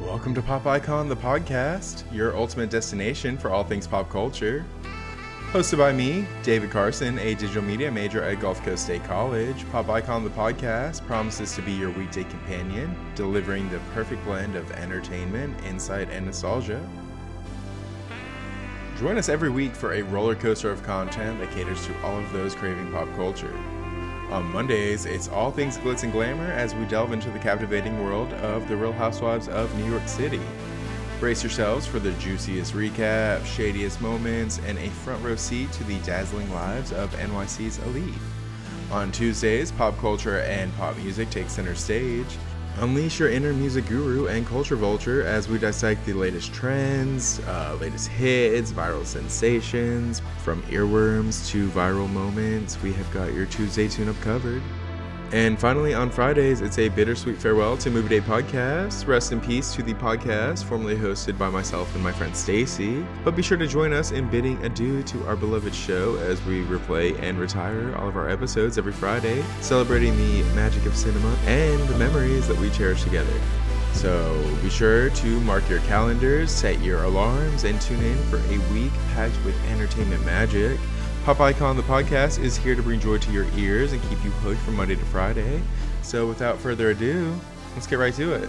Welcome to Pop Icon, the podcast, your ultimate destination for all things pop culture. Hosted by me, David Carson, a digital media major at Gulf Coast State College, Pop Icon, the podcast promises to be your weekday companion, delivering the perfect blend of entertainment, insight, and nostalgia. Join us every week for a roller coaster of content that caters to all of those craving pop culture. On Mondays, it's all things glitz and glamour as we delve into the captivating world of the Real Housewives of New York City. Brace yourselves for the juiciest recap, shadiest moments, and a front row seat to the dazzling lives of NYC's elite. On Tuesdays, pop culture and pop music take center stage. Unleash your inner music guru and culture vulture as we dissect the latest trends, uh, latest hits, viral sensations, from earworms to viral moments. We have got your Tuesday tune up covered. And finally, on Fridays, it's a bittersweet farewell to Movie Day Podcast. Rest in peace to the podcast, formerly hosted by myself and my friend Stacy. But be sure to join us in bidding adieu to our beloved show as we replay and retire all of our episodes every Friday, celebrating the magic of cinema and the memories that we cherish together. So be sure to mark your calendars, set your alarms, and tune in for a week packed with entertainment magic. Pop Icon, the podcast, is here to bring joy to your ears and keep you hooked from Monday to Friday. So without further ado, let's get right to it.